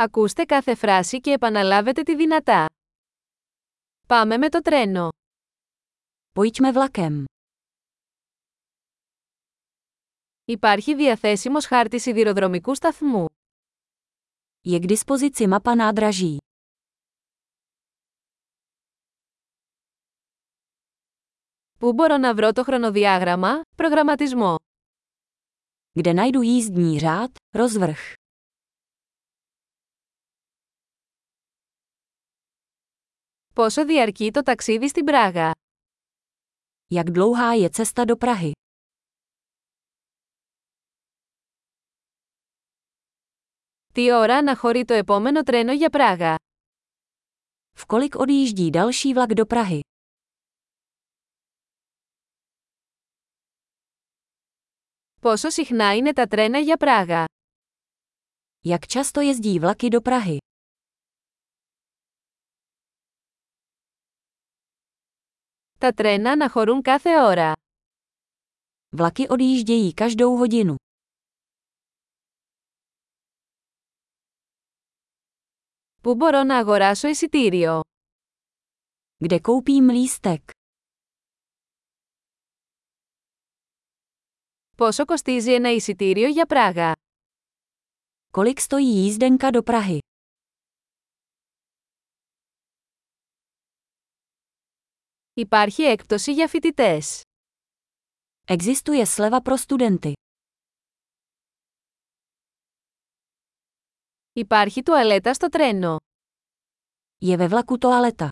Ακούστε κάθε φράση και επαναλάβετε τη δυνατά. Πάμε με το τρένο. Pojďme vlakem. Υπάρχει διαθέσιμος χάρτης σιδηροδρομικού σταθμού. Je k dispozici mapa nádraží. Πού μπορώ να βρω το χρονοδιάγραμμα, προγραμματισμό; Kde najdu jízdní řád, rozvrh. Πόσο διαρκεί το ταξίδι στην Πράγα. Jak dlouhá je cesta do Prahy? Τι ώρα αναχωρεί το επόμενο τρένο για Πράγα. V kolik odjíždí další vlak do Prahy? Πόσο συχνά είναι τα τρένα για Πράγα. Jak často jezdí vlaky do Prahy? Τα τρένα αναχωρούν κάθε ώρα. Vlaky odjíždějí každou hodinu. Πού μπορώ να αγοράσω εισιτήριο. Kde koupím lístek? Πόσο κοστίζει ένα εισιτήριο για Πράγα. Kolik stojí jízdenka do Prahy? Υπάρχει έκπτωση για φοιτητές. Existuje sleva pro studenty. Υπάρχει τουαλέτα στο τρένο. Je ve vlaku toaleta.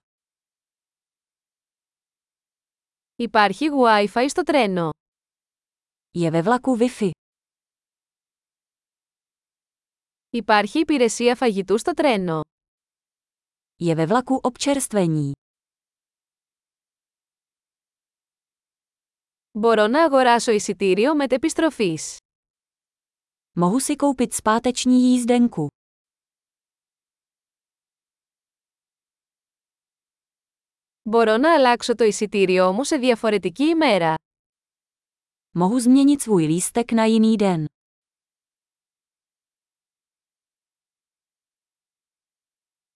Υπάρχει Wi-Fi στο τρένο. Je ve vlaku Wi-Fi. Υπάρχει υπηρεσία φαγητού στο τρένο. Je ve vlaku občerstvení. Μπορώ να αγοράσω εισιτήριο μετεπιστροφής. Mohu si koupit zpáteční jízdenku. Μπορώ να αλλάξω το εισιτήριό μου σε διαφορετική ημέρα. Mohu změnit svůj lístek na jiný den.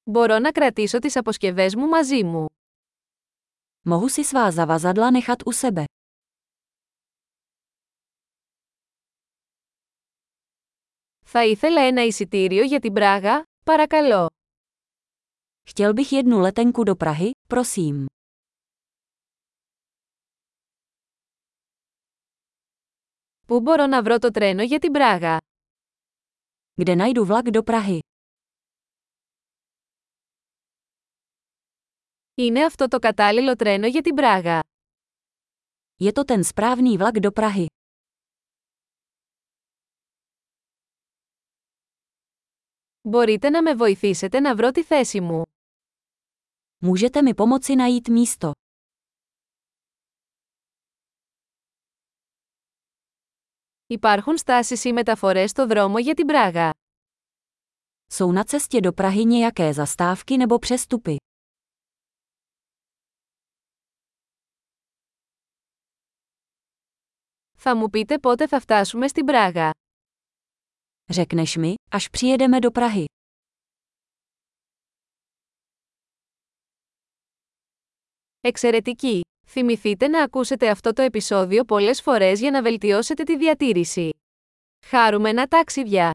Μπορώ να κρατήσω τις αποσκευές μου μαζί μου. Mohu si svá zavazadla nechat u sebe. Θα ήθελα ένα εισιτήριο για την Πράγα, παρακαλώ. Chtěl bych jednu letenku do Prahy, prosím. Πού μπορώ να βρω το τρένο για την Πράγα. Kde najdu vlak do Prahy? Είναι αυτό το κατάλληλο τρένο για την Πράγα. Je to ten správný vlak do Prahy. Μπορείτε να με βοηθήσετε να βρω τη θέση μου. Můžete mi pomoci najít místo. Υπάρχουν στάσεις ή μεταφορές στο δρόμο για την Πράγα. Jsou na cestě do Prahy nějaké zastávky nebo přestupy? Θα μου πείτε πότε θα φτάσουμε στην Πράγα. Řekneš mi, až přijedeme do Prahy. Εξαιρετική! Θυμηθείτε να ακούσετε αυτό το επεισόδιο πολλές φορές για να βελτιώσετε τη διατήρηση. Χάρουμενα ταξίδια!